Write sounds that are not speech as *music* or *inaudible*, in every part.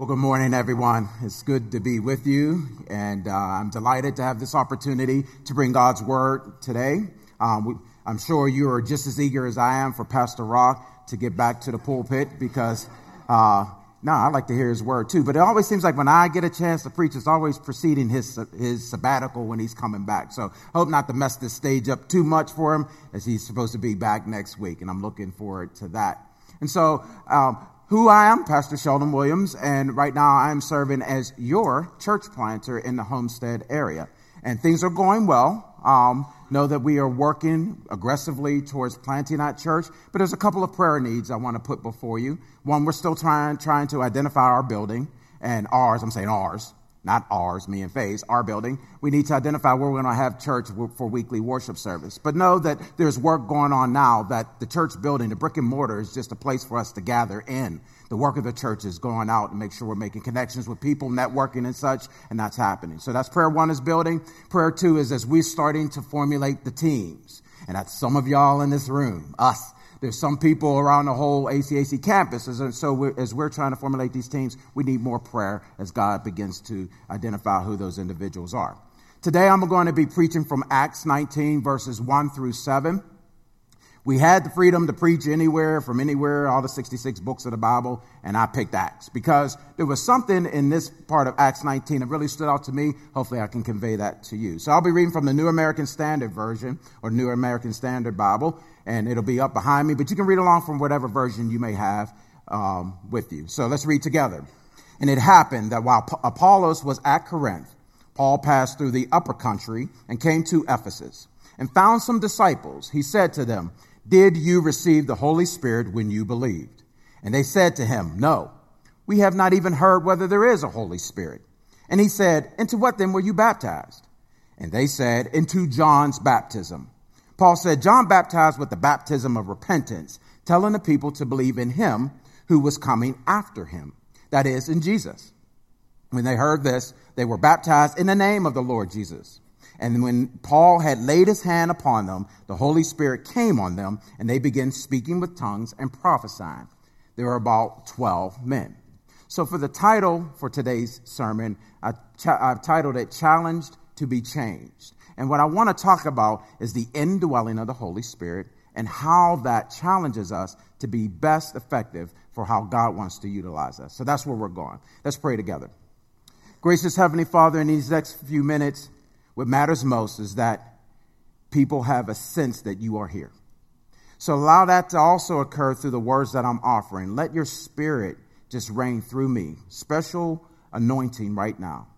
Well, good morning, everyone. It's good to be with you, and uh, I'm delighted to have this opportunity to bring God's word today. Um, we, I'm sure you are just as eager as I am for Pastor Rock to get back to the pulpit because, uh, no, I like to hear his word too. But it always seems like when I get a chance to preach, it's always preceding his his sabbatical when he's coming back. So hope not to mess this stage up too much for him as he's supposed to be back next week, and I'm looking forward to that. And so, um, who I am, Pastor Sheldon Williams, and right now I'm serving as your church planter in the Homestead area. And things are going well. Um, know that we are working aggressively towards planting that church, but there's a couple of prayer needs I want to put before you. One, we're still trying trying to identify our building and ours. I'm saying ours not ours, me and Faye's, our building. We need to identify where we're going to have church for weekly worship service. But know that there's work going on now that the church building, the brick and mortar, is just a place for us to gather in. The work of the church is going out and make sure we're making connections with people, networking and such, and that's happening. So that's prayer one is building. Prayer two is as we're starting to formulate the teams. And that's some of y'all in this room, us there's some people around the whole ACAC campus. And so we're, as we're trying to formulate these teams, we need more prayer as God begins to identify who those individuals are. Today I'm going to be preaching from Acts 19 verses 1 through 7. We had the freedom to preach anywhere from anywhere, all the 66 books of the Bible, and I picked Acts because there was something in this part of Acts 19 that really stood out to me. Hopefully, I can convey that to you. So I'll be reading from the New American Standard Version or New American Standard Bible, and it'll be up behind me, but you can read along from whatever version you may have um, with you. So let's read together. And it happened that while Apollos was at Corinth, Paul passed through the upper country and came to Ephesus and found some disciples. He said to them, did you receive the Holy Spirit when you believed? And they said to him, No, we have not even heard whether there is a Holy Spirit. And he said, Into what then were you baptized? And they said, Into John's baptism. Paul said, John baptized with the baptism of repentance, telling the people to believe in him who was coming after him, that is, in Jesus. When they heard this, they were baptized in the name of the Lord Jesus. And when Paul had laid his hand upon them, the Holy Spirit came on them, and they began speaking with tongues and prophesying. There were about 12 men. So, for the title for today's sermon, I have titled it Challenged to be Changed. And what I want to talk about is the indwelling of the Holy Spirit and how that challenges us to be best effective for how God wants to utilize us. So, that's where we're going. Let's pray together. Gracious Heavenly Father, in these next few minutes, what matters most is that people have a sense that you are here. So allow that to also occur through the words that I'm offering. Let your spirit just reign through me. Special anointing right now.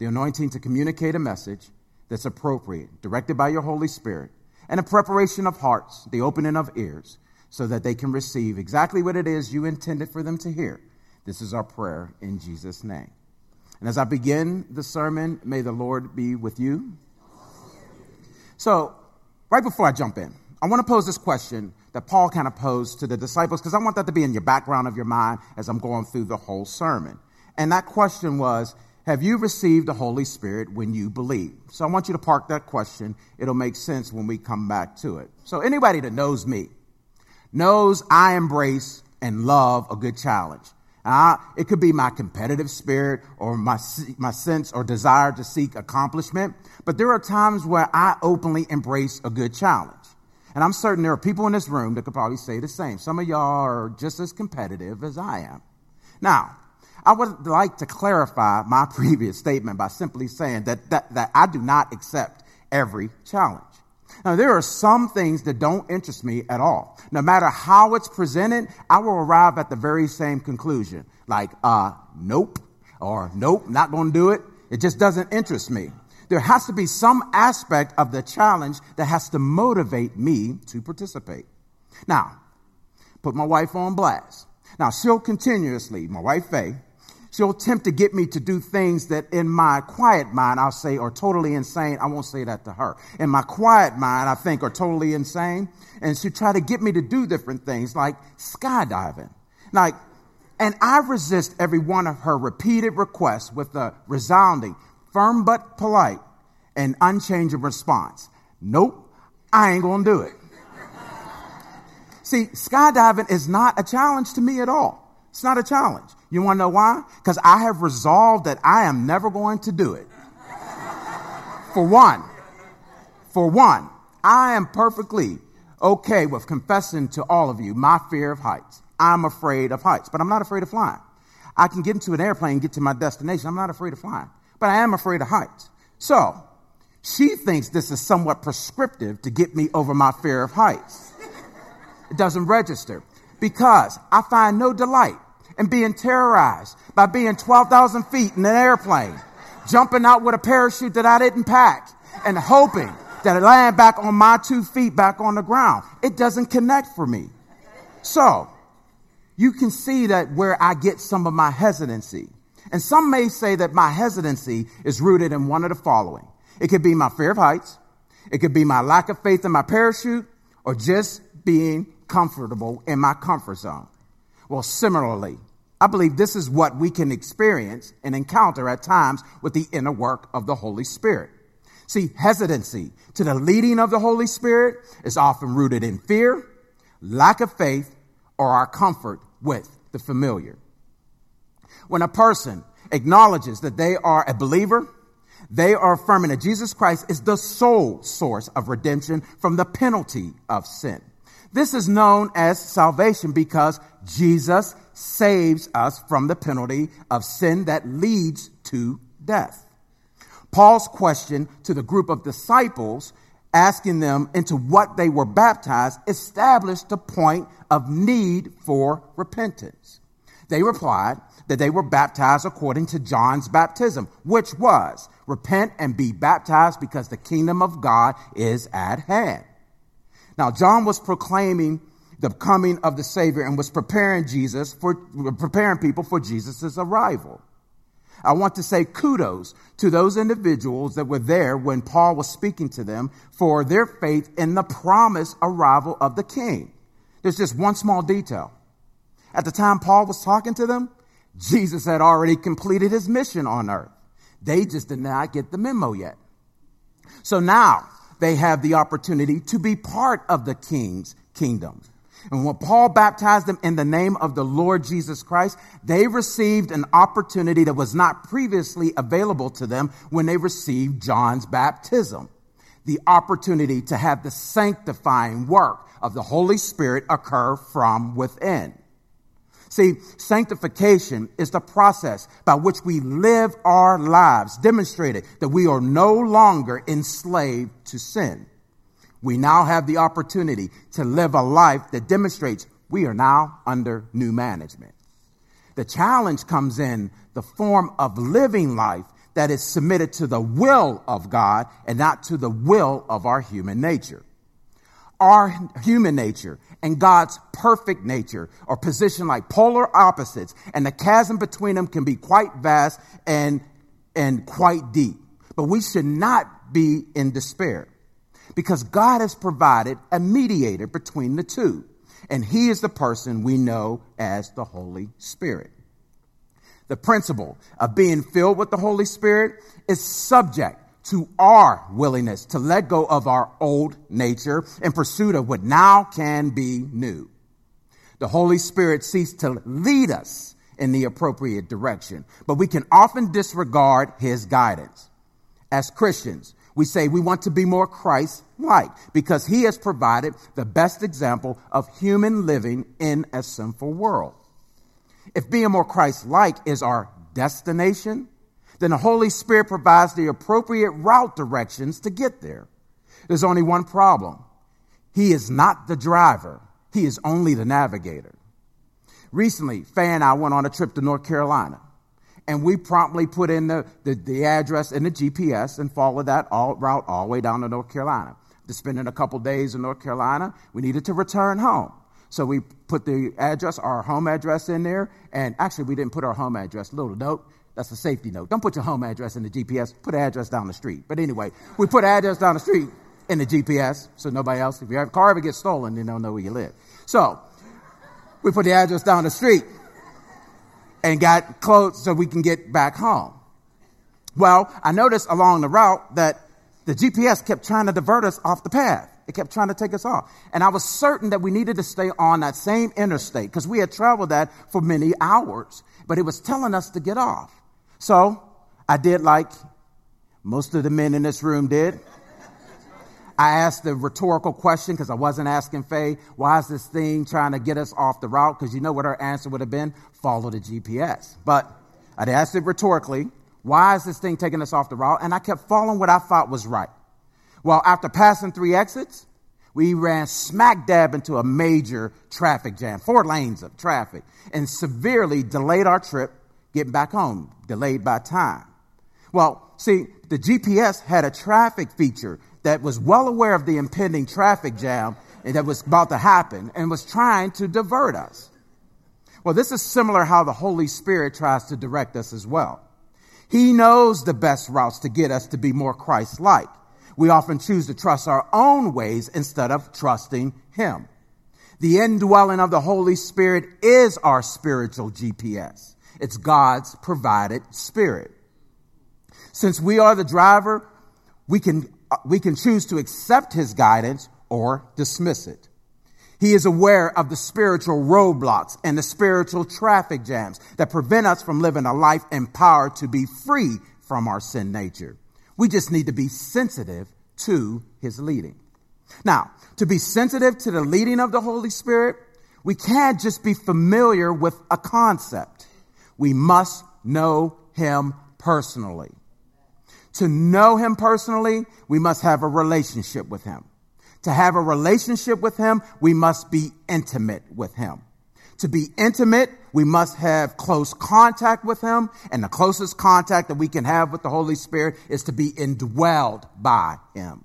The anointing to communicate a message that's appropriate, directed by your Holy Spirit, and a preparation of hearts, the opening of ears, so that they can receive exactly what it is you intended for them to hear. This is our prayer in Jesus' name. And as I begin the sermon, may the Lord be with you. So, right before I jump in, I want to pose this question that Paul kind of posed to the disciples because I want that to be in your background of your mind as I'm going through the whole sermon. And that question was, have you received the Holy Spirit when you believe? So I want you to park that question. It'll make sense when we come back to it. So anybody that knows me knows I embrace and love a good challenge. It could be my competitive spirit or my, my sense or desire to seek accomplishment. But there are times where I openly embrace a good challenge. And I'm certain there are people in this room that could probably say the same. Some of y'all are just as competitive as I am. Now, I would like to clarify my *laughs* previous statement by simply saying that, that, that I do not accept every challenge. Now, there are some things that don't interest me at all. No matter how it's presented, I will arrive at the very same conclusion. Like, uh, nope, or nope, not going to do it. It just doesn't interest me. There has to be some aspect of the challenge that has to motivate me to participate. Now, put my wife on blast. Now, she'll continuously, my wife Faye, She'll attempt to get me to do things that in my quiet mind I'll say are totally insane. I won't say that to her. In my quiet mind, I think are totally insane. And she'll try to get me to do different things like skydiving. Like, and I resist every one of her repeated requests with a resounding, firm but polite, and unchanging response. Nope, I ain't gonna do it. See, skydiving is not a challenge to me at all. It's not a challenge. You want to know why? Because I have resolved that I am never going to do it. for one, for one, I am perfectly okay with confessing to all of you my fear of heights. I'm afraid of heights, but I'm not afraid of flying. I can get into an airplane and get to my destination. I'm not afraid of flying, but I am afraid of heights. So she thinks this is somewhat prescriptive to get me over my fear of heights. It doesn't register because I find no delight in being terrorized by being 12,000 feet in an airplane, jumping out with a parachute that I didn't pack and hoping that I land back on my two feet back on the ground. It doesn't connect for me. So you can see that where I get some of my hesitancy. And some may say that my hesitancy is rooted in one of the following. It could be my fear of heights. It could be my lack of faith in my parachute or just being comfortable in my comfort zone. Well, similarly, I believe this is what we can experience and encounter at times with the inner work of the Holy Spirit. See, hesitancy to the leading of the Holy Spirit is often rooted in fear, lack of faith, or our comfort with the familiar. When a person acknowledges that they are a believer, they are affirming that Jesus Christ is the sole source of redemption from the penalty of sin. This is known as salvation because Jesus saves us from the penalty of sin that leads to death. Paul's question to the group of disciples, asking them into what they were baptized, established the point of need for repentance. They replied that they were baptized according to John's baptism, which was repent and be baptized because the kingdom of God is at hand. Now, John was proclaiming the coming of the Savior and was preparing Jesus for, preparing people for Jesus' arrival. I want to say kudos to those individuals that were there when Paul was speaking to them for their faith in the promised arrival of the King. There's just one small detail. At the time Paul was talking to them, Jesus had already completed his mission on earth. They just did not get the memo yet. So now they have the opportunity to be part of the king's kingdom. And when Paul baptized them in the name of the Lord Jesus Christ, they received an opportunity that was not previously available to them when they received John's baptism. The opportunity to have the sanctifying work of the Holy Spirit occur from within. See, sanctification is the process by which we live our lives, demonstrating that we are no longer enslaved to sin. We now have the opportunity to live a life that demonstrates we are now under new management. The challenge comes in the form of living life that is submitted to the will of God and not to the will of our human nature. Our human nature and God's perfect nature are positioned like polar opposites, and the chasm between them can be quite vast and, and quite deep. But we should not be in despair because God has provided a mediator between the two, and He is the person we know as the Holy Spirit. The principle of being filled with the Holy Spirit is subject to our willingness to let go of our old nature in pursuit of what now can be new. The Holy Spirit seeks to lead us in the appropriate direction, but we can often disregard his guidance. As Christians, we say we want to be more Christ like because he has provided the best example of human living in a sinful world. If being more Christ like is our destination, then the Holy Spirit provides the appropriate route directions to get there. There's only one problem. He is not the driver. He is only the navigator. Recently, Faye and I went on a trip to North Carolina and we promptly put in the, the, the, address in the GPS and followed that all, route all the way down to North Carolina. To spending a couple days in North Carolina, we needed to return home. So we put the address, our home address in there, and actually we didn't put our home address. Little note, that's a safety note. Don't put your home address in the GPS. Put an address down the street. But anyway, we put address down the street in the GPS so nobody else, if your car ever gets stolen, they don't know where you live. So we put the address down the street and got close so we can get back home. Well, I noticed along the route that the GPS kept trying to divert us off the path. It kept trying to take us off. And I was certain that we needed to stay on that same interstate because we had traveled that for many hours, but it was telling us to get off. So I did like most of the men in this room did. I asked the rhetorical question because I wasn't asking Faye, why is this thing trying to get us off the route? Because you know what her answer would have been? Follow the GPS. But I'd asked it rhetorically, why is this thing taking us off the route? And I kept following what I thought was right. Well, after passing three exits, we ran smack dab into a major traffic jam, four lanes of traffic, and severely delayed our trip getting back home, delayed by time. Well, see, the GPS had a traffic feature that was well aware of the impending traffic jam that was about to happen and was trying to divert us. Well, this is similar how the Holy Spirit tries to direct us as well. He knows the best routes to get us to be more Christ like. We often choose to trust our own ways instead of trusting Him. The indwelling of the Holy Spirit is our spiritual GPS. It's God's provided spirit. Since we are the driver, we can uh, we can choose to accept his guidance or dismiss it. He is aware of the spiritual roadblocks and the spiritual traffic jams that prevent us from living a life empowered to be free from our sin nature. We just need to be sensitive to his leading. Now, to be sensitive to the leading of the Holy Spirit, we can't just be familiar with a concept. We must know him personally. To know him personally, we must have a relationship with him. To have a relationship with him, we must be intimate with him. To be intimate, we must have close contact with him. And the closest contact that we can have with the Holy Spirit is to be indwelled by him.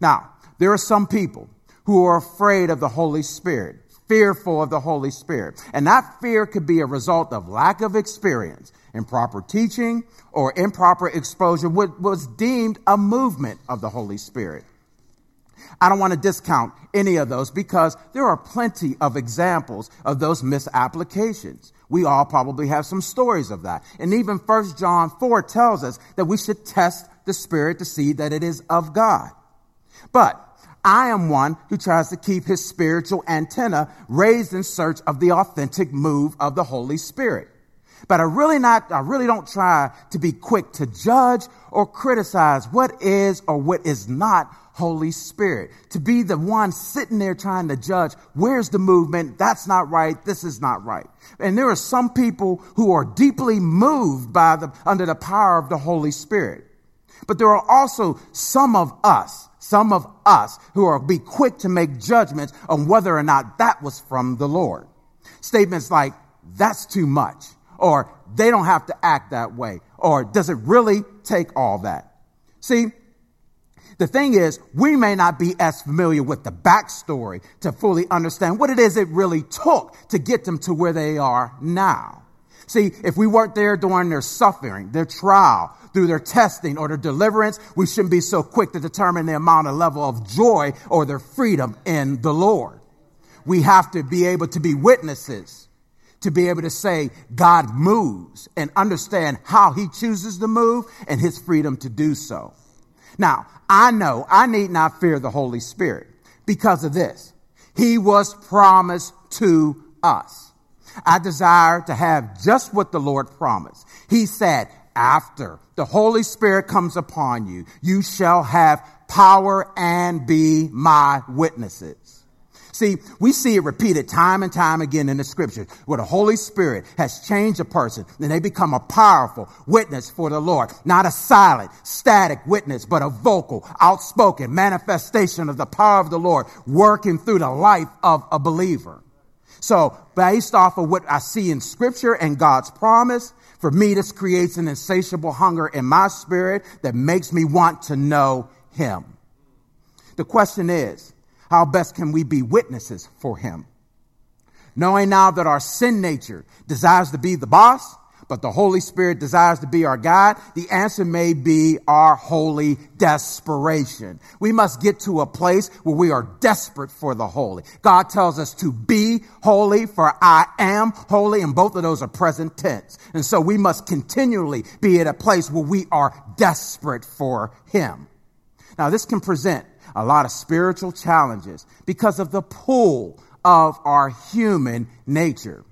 Now, there are some people who are afraid of the Holy Spirit, fearful of the Holy Spirit. And that fear could be a result of lack of experience improper teaching, or improper exposure what was deemed a movement of the Holy Spirit. I don't want to discount any of those because there are plenty of examples of those misapplications. We all probably have some stories of that. And even 1 John 4 tells us that we should test the Spirit to see that it is of God. But I am one who tries to keep his spiritual antenna raised in search of the authentic move of the Holy Spirit. But I really not, I really don't try to be quick to judge or criticize what is or what is not Holy Spirit. To be the one sitting there trying to judge, where's the movement? That's not right. This is not right. And there are some people who are deeply moved by the, under the power of the Holy Spirit. But there are also some of us, some of us who are be quick to make judgments on whether or not that was from the Lord. Statements like, that's too much or they don't have to act that way, or does it really take all that? See, the thing is, we may not be as familiar with the backstory to fully understand what it is it really took to get them to where they are now. See, if we weren't there during their suffering, their trial, through their testing or their deliverance, we shouldn't be so quick to determine the amount of level of joy or their freedom in the Lord. We have to be able to be witnesses to be able to say God moves and understand how he chooses to move and his freedom to do so. Now, I know I need not fear the Holy Spirit because of this. He was promised to us. I desire to have just what the Lord promised. He said, after the Holy Spirit comes upon you, you shall have power and be my witnesses. See, we see it repeated time and time again in the scriptures where the Holy Spirit has changed a person and they become a powerful witness for the Lord. Not a silent, static witness, but a vocal, outspoken manifestation of the power of the Lord working through the life of a believer. So based off of what I see in scripture and God's promise, for me, this creates an insatiable hunger in my spirit that makes me want to know him. The question is, how best can we be witnesses for him? Knowing now that our sin nature desires to be the boss, but the Holy Spirit desires to be our guide, the answer may be our holy desperation. We must get to a place where we are desperate for the holy. God tells us to be holy, for I am holy, and both of those are present tense. And so we must continually be at a place where we are desperate for Him. Now, this can present a lot of spiritual challenges because of the pull of our human nature.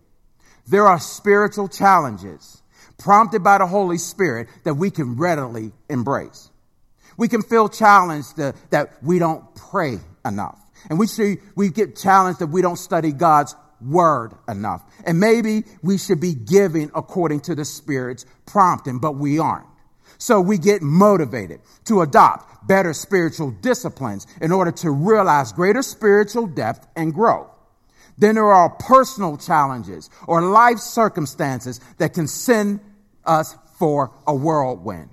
There are spiritual challenges prompted by the Holy Spirit that we can readily embrace. We can feel challenged that, that we don't pray enough. And we see, we get challenged that we don't study God's word enough. And maybe we should be giving according to the Spirit's prompting, but we aren't. So we get motivated to adopt better spiritual disciplines in order to realize greater spiritual depth and growth. Then there are personal challenges or life circumstances that can send us for a whirlwind.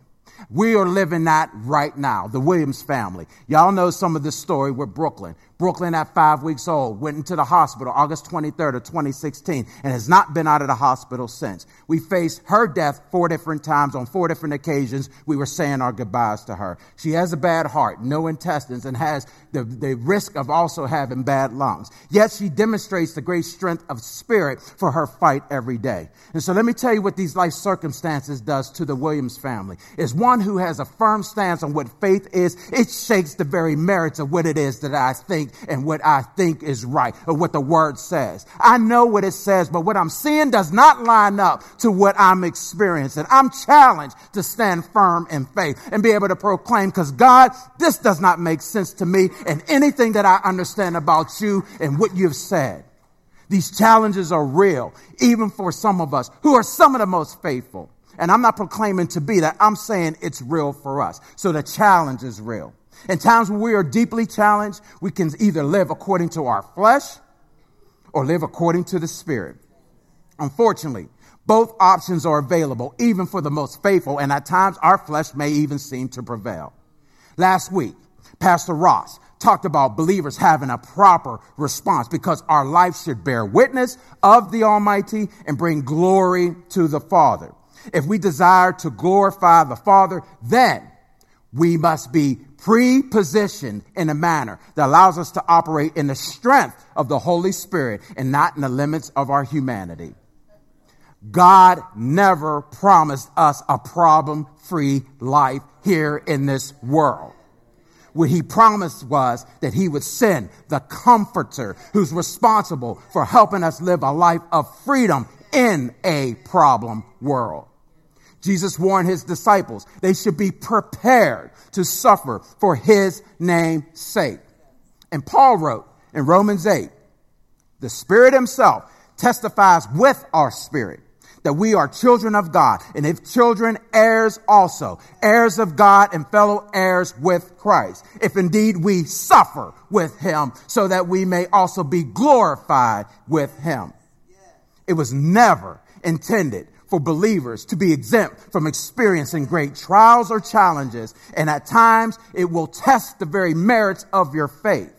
We are living that right now, the Williams family. Y'all know some of this story with Brooklyn. Brooklyn at five weeks old went into the hospital August 23rd of 2016 and has not been out of the hospital since. We faced her death four different times on four different occasions. We were saying our goodbyes to her. She has a bad heart, no intestines, and has the, the risk of also having bad lungs. Yet she demonstrates the great strength of spirit for her fight every day. And so let me tell you what these life circumstances does to the Williams family. Is one who has a firm stance on what faith is, it shakes the very merits of what it is that I think think and what I think is right or what the word says. I know what it says, but what I'm seeing does not line up to what I'm experiencing. I'm challenged to stand firm in faith and be able to proclaim because God, this does not make sense to me and anything that I understand about you and what you've said. These challenges are real, even for some of us who are some of the most faithful. And I'm not proclaiming to be that. I'm saying it's real for us. So the challenge is real. In times when we are deeply challenged, we can either live according to our flesh or live according to the Spirit. Unfortunately, both options are available, even for the most faithful, and at times our flesh may even seem to prevail. Last week, Pastor Ross talked about believers having a proper response because our life should bear witness of the Almighty and bring glory to the Father. If we desire to glorify the Father, then we must be pre-positioned in a manner that allows us to operate in the strength of the Holy Spirit and not in the limits of our humanity. God never promised us a problem free life here in this world. What he promised was that he would send the comforter who's responsible for helping us live a life of freedom in a problem world. Jesus warned his disciples they should be prepared to suffer for his name's sake. And Paul wrote in Romans 8, the Spirit himself testifies with our spirit that we are children of God. And if children, heirs also, heirs of God and fellow heirs with Christ. If indeed we suffer with him so that we may also be glorified with him. It was never intended for believers to be exempt from experiencing great trials or challenges, and at times it will test the very merits of your faith.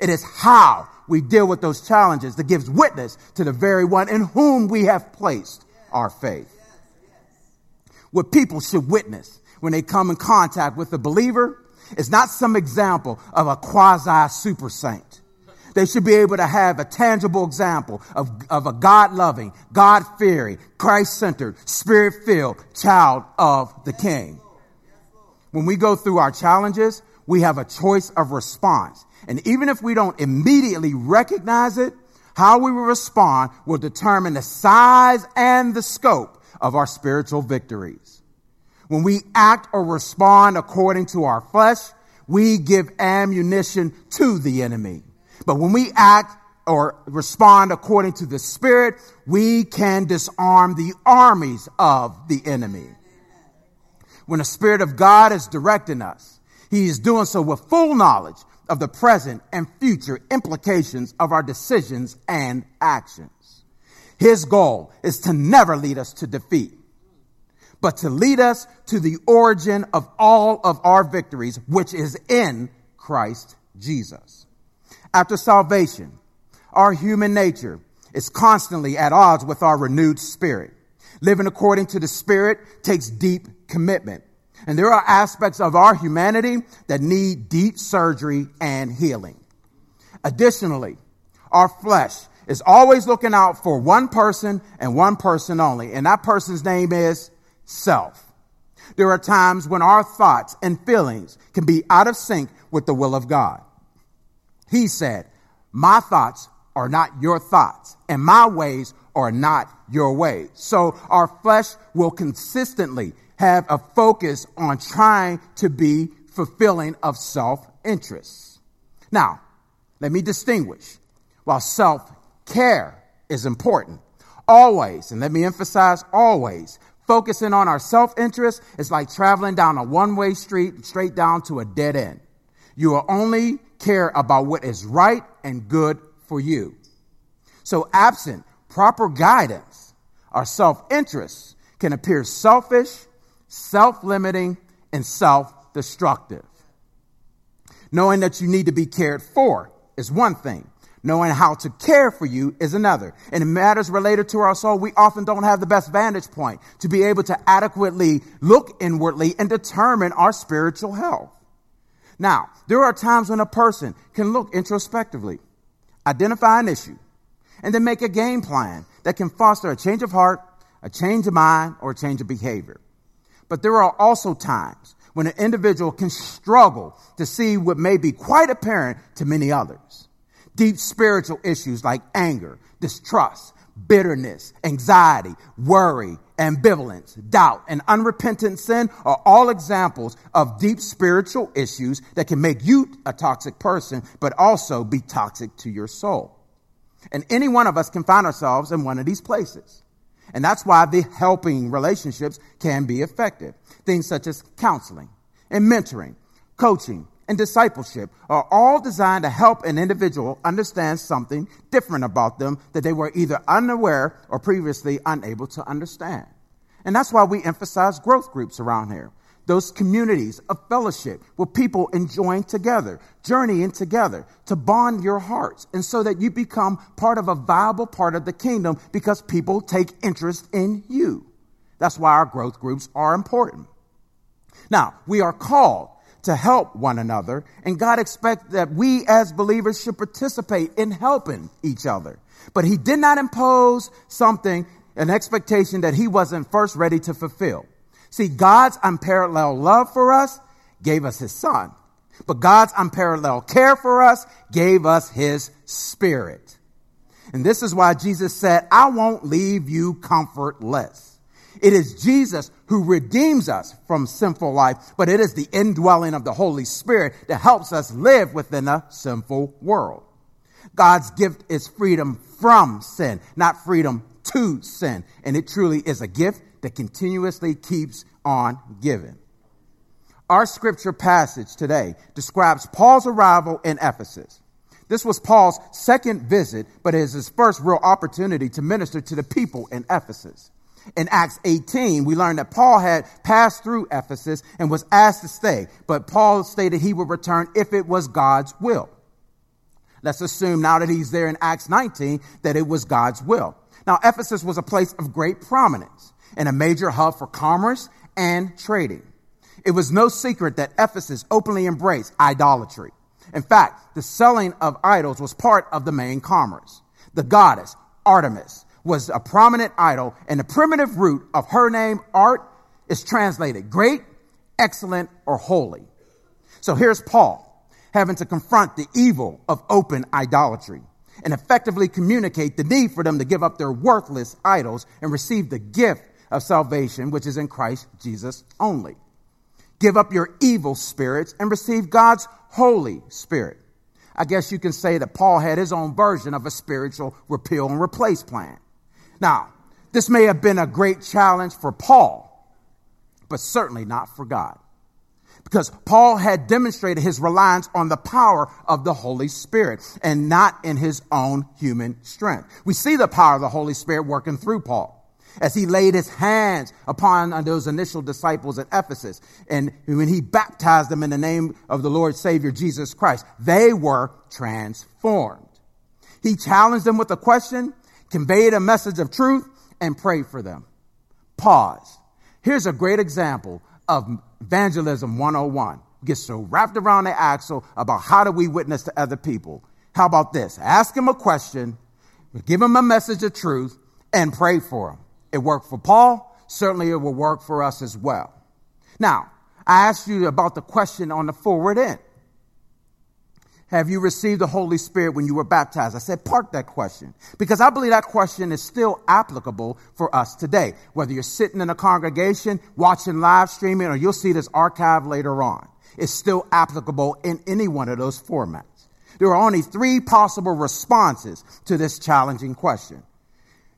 It is how we deal with those challenges that gives witness to the very one in whom we have placed our faith. What people should witness when they come in contact with a believer is not some example of a quasi super saint. They should be able to have a tangible example of, of a God loving, God fearing, Christ centered, spirit filled child of the King. When we go through our challenges, we have a choice of response. And even if we don't immediately recognize it, how we respond will determine the size and the scope of our spiritual victories. When we act or respond according to our flesh, we give ammunition to the enemy. But when we act or respond according to the Spirit, we can disarm the armies of the enemy. When the Spirit of God is directing us, He is doing so with full knowledge of the present and future implications of our decisions and actions. His goal is to never lead us to defeat, but to lead us to the origin of all of our victories, which is in Christ Jesus after salvation, our human nature is constantly at odds with our renewed spirit. Living according to the spirit takes deep commitment. And there are aspects of our humanity that need deep surgery and healing. Additionally, our flesh is always looking out for one person and one person only. And that person's name is self. There are times when our thoughts and feelings can be out of sync with the will of God. He said, My thoughts are not your thoughts, and my ways are not your ways. So our flesh will consistently have a focus on trying to be fulfilling of self interest. Now, let me distinguish. While self care is important, always, and let me emphasize always, focusing on our self interest is like traveling down a one way street straight down to a dead end. You are only care about what is right and good for you. So, absent proper guidance, our self interest can appear selfish, self limiting, and self destructive. Knowing that you need to be cared for is one thing. Knowing how to care for you is another. And in matters related to our soul, we often don't have the best vantage point to be able to adequately look inwardly and determine our spiritual health. Now, there are times when a person can look introspectively, identify an issue, and then make a game plan that can foster a change of heart, a change of mind, or a change of behavior. But there are also times when an individual can struggle to see what may be quite apparent to many others. Deep spiritual issues like anger, distrust, bitterness, anxiety, worry, ambivalence, doubt, and unrepentant sin are all examples of deep spiritual issues that can make you a toxic person, but also be toxic to your soul. And any one of us can find ourselves in one of these places. And that's why the helping relationships can be effective. Things such as counseling and mentoring, coaching, and discipleship are all designed to help an individual understand something different about them that they were either unaware or previously unable to understand. And that's why we emphasize growth groups around here. Those communities of fellowship where people enjoying together, journeying together to bond your hearts. And so that you become part of a viable part of the kingdom because people take interest in you. That's why our growth groups are important. Now, we are called to help one another, and God expects that we as believers should participate in helping each other. But He did not impose something, an expectation that He wasn't first ready to fulfill. See, God's unparalleled love for us gave us His Son, but God's unparalleled care for us gave us His Spirit. And this is why Jesus said, I won't leave you comfortless. It is Jesus who redeems us from sinful life, but it is the indwelling of the Holy Spirit that helps us live within a sinful world. God's gift is freedom from sin, not freedom to sin. And it truly is a gift that continuously keeps on giving. Our scripture passage today describes Paul's arrival in Ephesus. This was Paul's second visit, but it is his first real opportunity to minister to the people in Ephesus in Acts 18, we learned that Paul had passed through Ephesus and was asked to stay, but Paul stated he would return if it was God's will. Let's assume now that he's there in Acts 19 that it was God's will. Now, Ephesus was a place of great prominence and a major hub for commerce and trading. It was no secret that Ephesus openly embraced idolatry. In fact, the selling of idols was part of the main commerce. The goddess, Artemis, was a prominent idol, and the primitive root of her name, art, is translated great, excellent, or holy. So here's Paul having to confront the evil of open idolatry and effectively communicate the need for them to give up their worthless idols and receive the gift of salvation, which is in Christ Jesus only. Give up your evil spirits and receive God's Holy Spirit. I guess you can say that Paul had his own version of a spiritual repeal and replace plan. Now, this may have been a great challenge for Paul, but certainly not for God. Because Paul had demonstrated his reliance on the power of the Holy Spirit and not in his own human strength. We see the power of the Holy Spirit working through Paul as he laid his hands upon those initial disciples at Ephesus. And when he baptized them in the name of the Lord Savior Jesus Christ, they were transformed. He challenged them with a question conveyed a message of truth, and prayed for them. Pause. Here's a great example of evangelism 101. Get so wrapped around the axle about how do we witness to other people. How about this? Ask them a question, give them a message of truth, and pray for them. It worked for Paul. Certainly it will work for us as well. Now, I asked you about the question on the forward end. Have you received the Holy Spirit when you were baptized? I said, park that question because I believe that question is still applicable for us today. Whether you're sitting in a congregation, watching live streaming, or you'll see this archive later on, it's still applicable in any one of those formats. There are only three possible responses to this challenging question.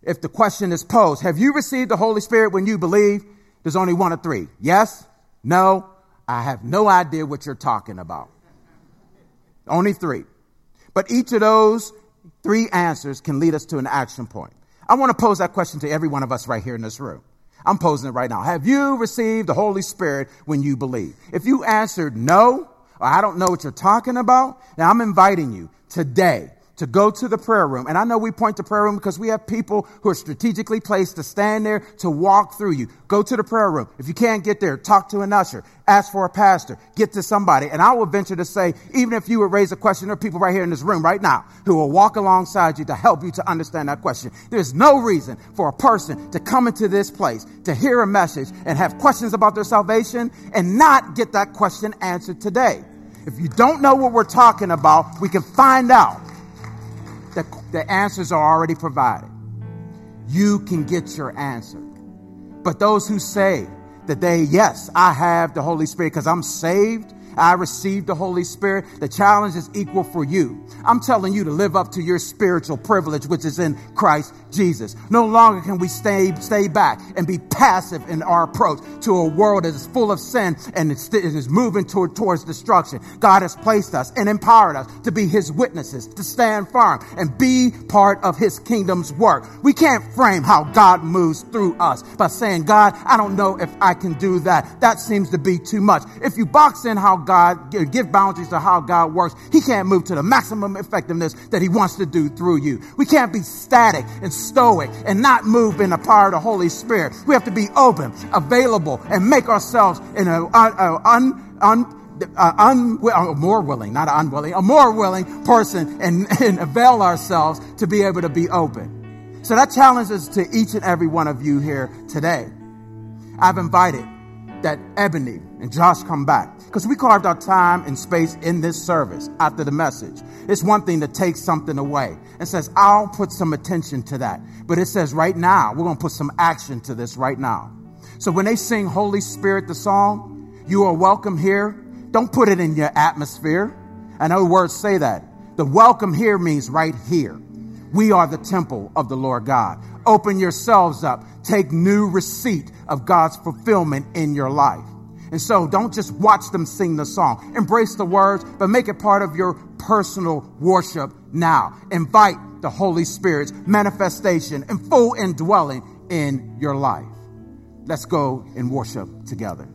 If the question is posed, have you received the Holy Spirit when you believe? There's only one of three. Yes? No? I have no idea what you're talking about. Only three. But each of those three answers can lead us to an action point. I want to pose that question to every one of us right here in this room. I'm posing it right now. Have you received the Holy Spirit when you believe? If you answered no, or I don't know what you're talking about, now I'm inviting you today to go to the prayer room. And I know we point to prayer room because we have people who are strategically placed to stand there to walk through you. Go to the prayer room. If you can't get there, talk to an usher, ask for a pastor, get to somebody. And I will venture to say, even if you would raise a question, there are people right here in this room right now who will walk alongside you to help you to understand that question. There's no reason for a person to come into this place to hear a message and have questions about their salvation and not get that question answered today. If you don't know what we're talking about, we can find out the, answers are already provided. You can get your answer. But those who say that they, yes, I have the Holy Spirit because I'm saved, I received the Holy Spirit. The challenge is equal for you. I'm telling you to live up to your spiritual privilege, which is in Christ Jesus. No longer can we stay, stay back and be passive in our approach to a world that is full of sin and it is moving toward, towards destruction. God has placed us and empowered us to be his witnesses, to stand firm and be part of his kingdom's work. We can't frame how God moves through us by saying, God, I don't know if I can do that. That seems to be too much. If you box in how God, give boundaries to how God works, he can't move to the maximum effectiveness that he wants to do through you. We can't be static and stoic and not move in the power of the Holy Spirit. We have to be open, available, and make ourselves in a, a, un, un, uh, un, uh, more willing, not unwilling, a more willing person and, *laughs* and avail ourselves to be able to be open. So that challenges to each and every one of you here today. I've invited that Ebony and Josh come back because we carved our time and space in this service after the message. It's one thing to take something away and says, I'll put some attention to that. But it says right now, we're going to put some action to this right now. So when they sing Holy Spirit, the song, you are welcome here. Don't put it in your atmosphere. I know words say that. The welcome here means right here. We are the temple of the Lord God. Open yourselves up. Take new receipt of God's fulfillment in your life. And so don't just watch them sing the song. Embrace the words, but make it part of your personal worship now. Invite the Holy Spirit's manifestation and full indwelling in your life. Let's go and worship together.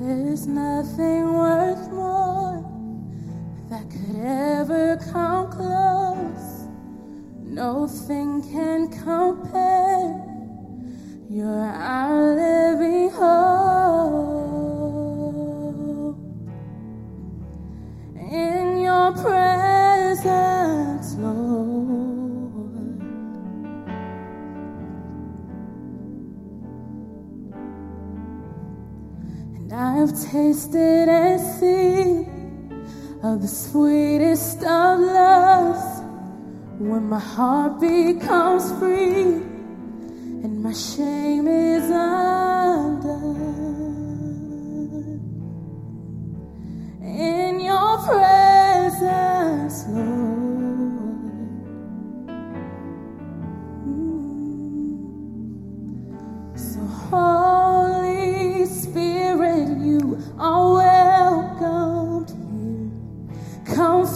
There's nothing worth more could ever come close. Nothing can compare. You're our living hope. In your presence, Lord. And I've tasted of the sweetest of loves. When my heart becomes free and my shame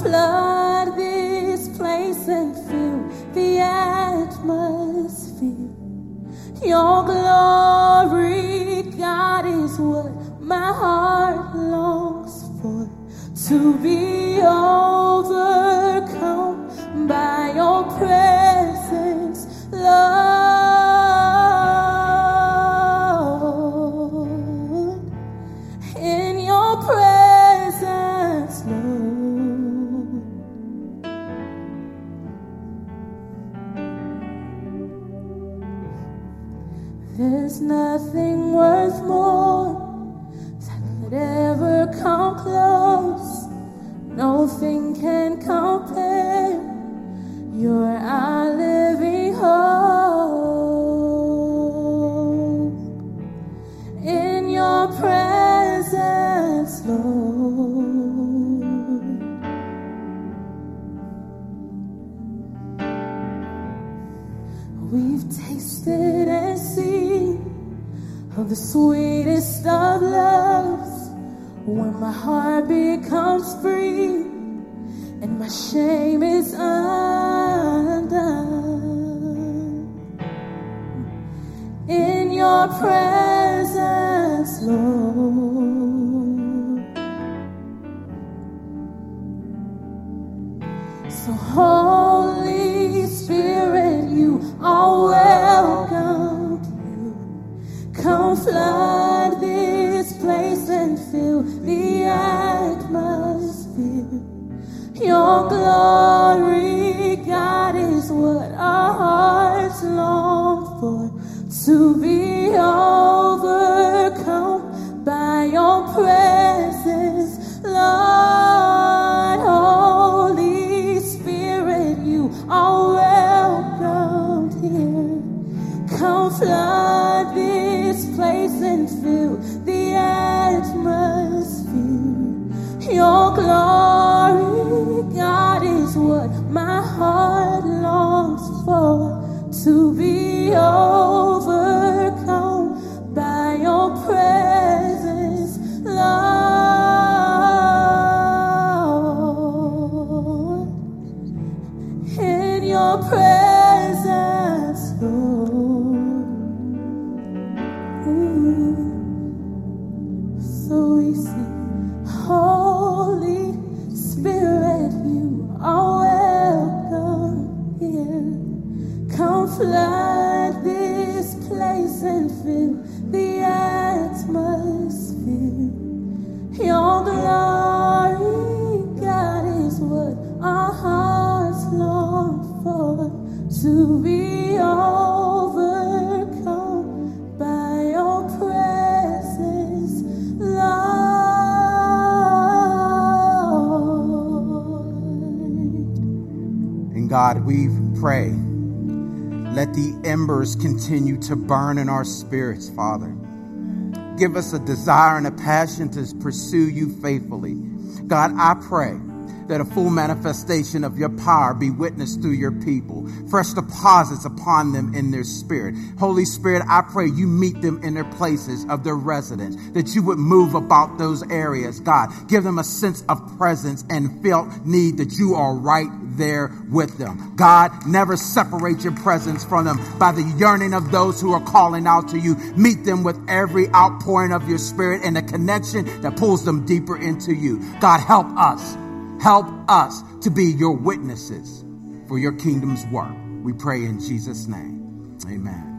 flood this place and fill the atmosphere. Your glory, God, is what my heart longs for. To be We've tasted and seen of the sweetest of loves when my heart becomes free and my shame is undone. In your presence, Lord. Your glory, God, is what our hearts long for. To be overcome by your presence, Lord. Holy Spirit, you are welcomed here. Come flood this place and fill the atmosphere. Your glory, God, we pray, let the embers continue to burn in our spirits, Father. Give us a desire and a passion to pursue you faithfully. God, I pray that a full manifestation of your power be witnessed through your people, fresh deposits upon them in their spirit. Holy Spirit, I pray you meet them in their places of their residence, that you would move about those areas, God. Give them a sense of presence and felt need that you are right there with them. God, never separate your presence from them by the yearning of those who are calling out to you. Meet them with every outpouring of your spirit and a connection that pulls them deeper into you. God, help us. Help us to be your witnesses for your kingdom's work. We pray in Jesus' name. Amen.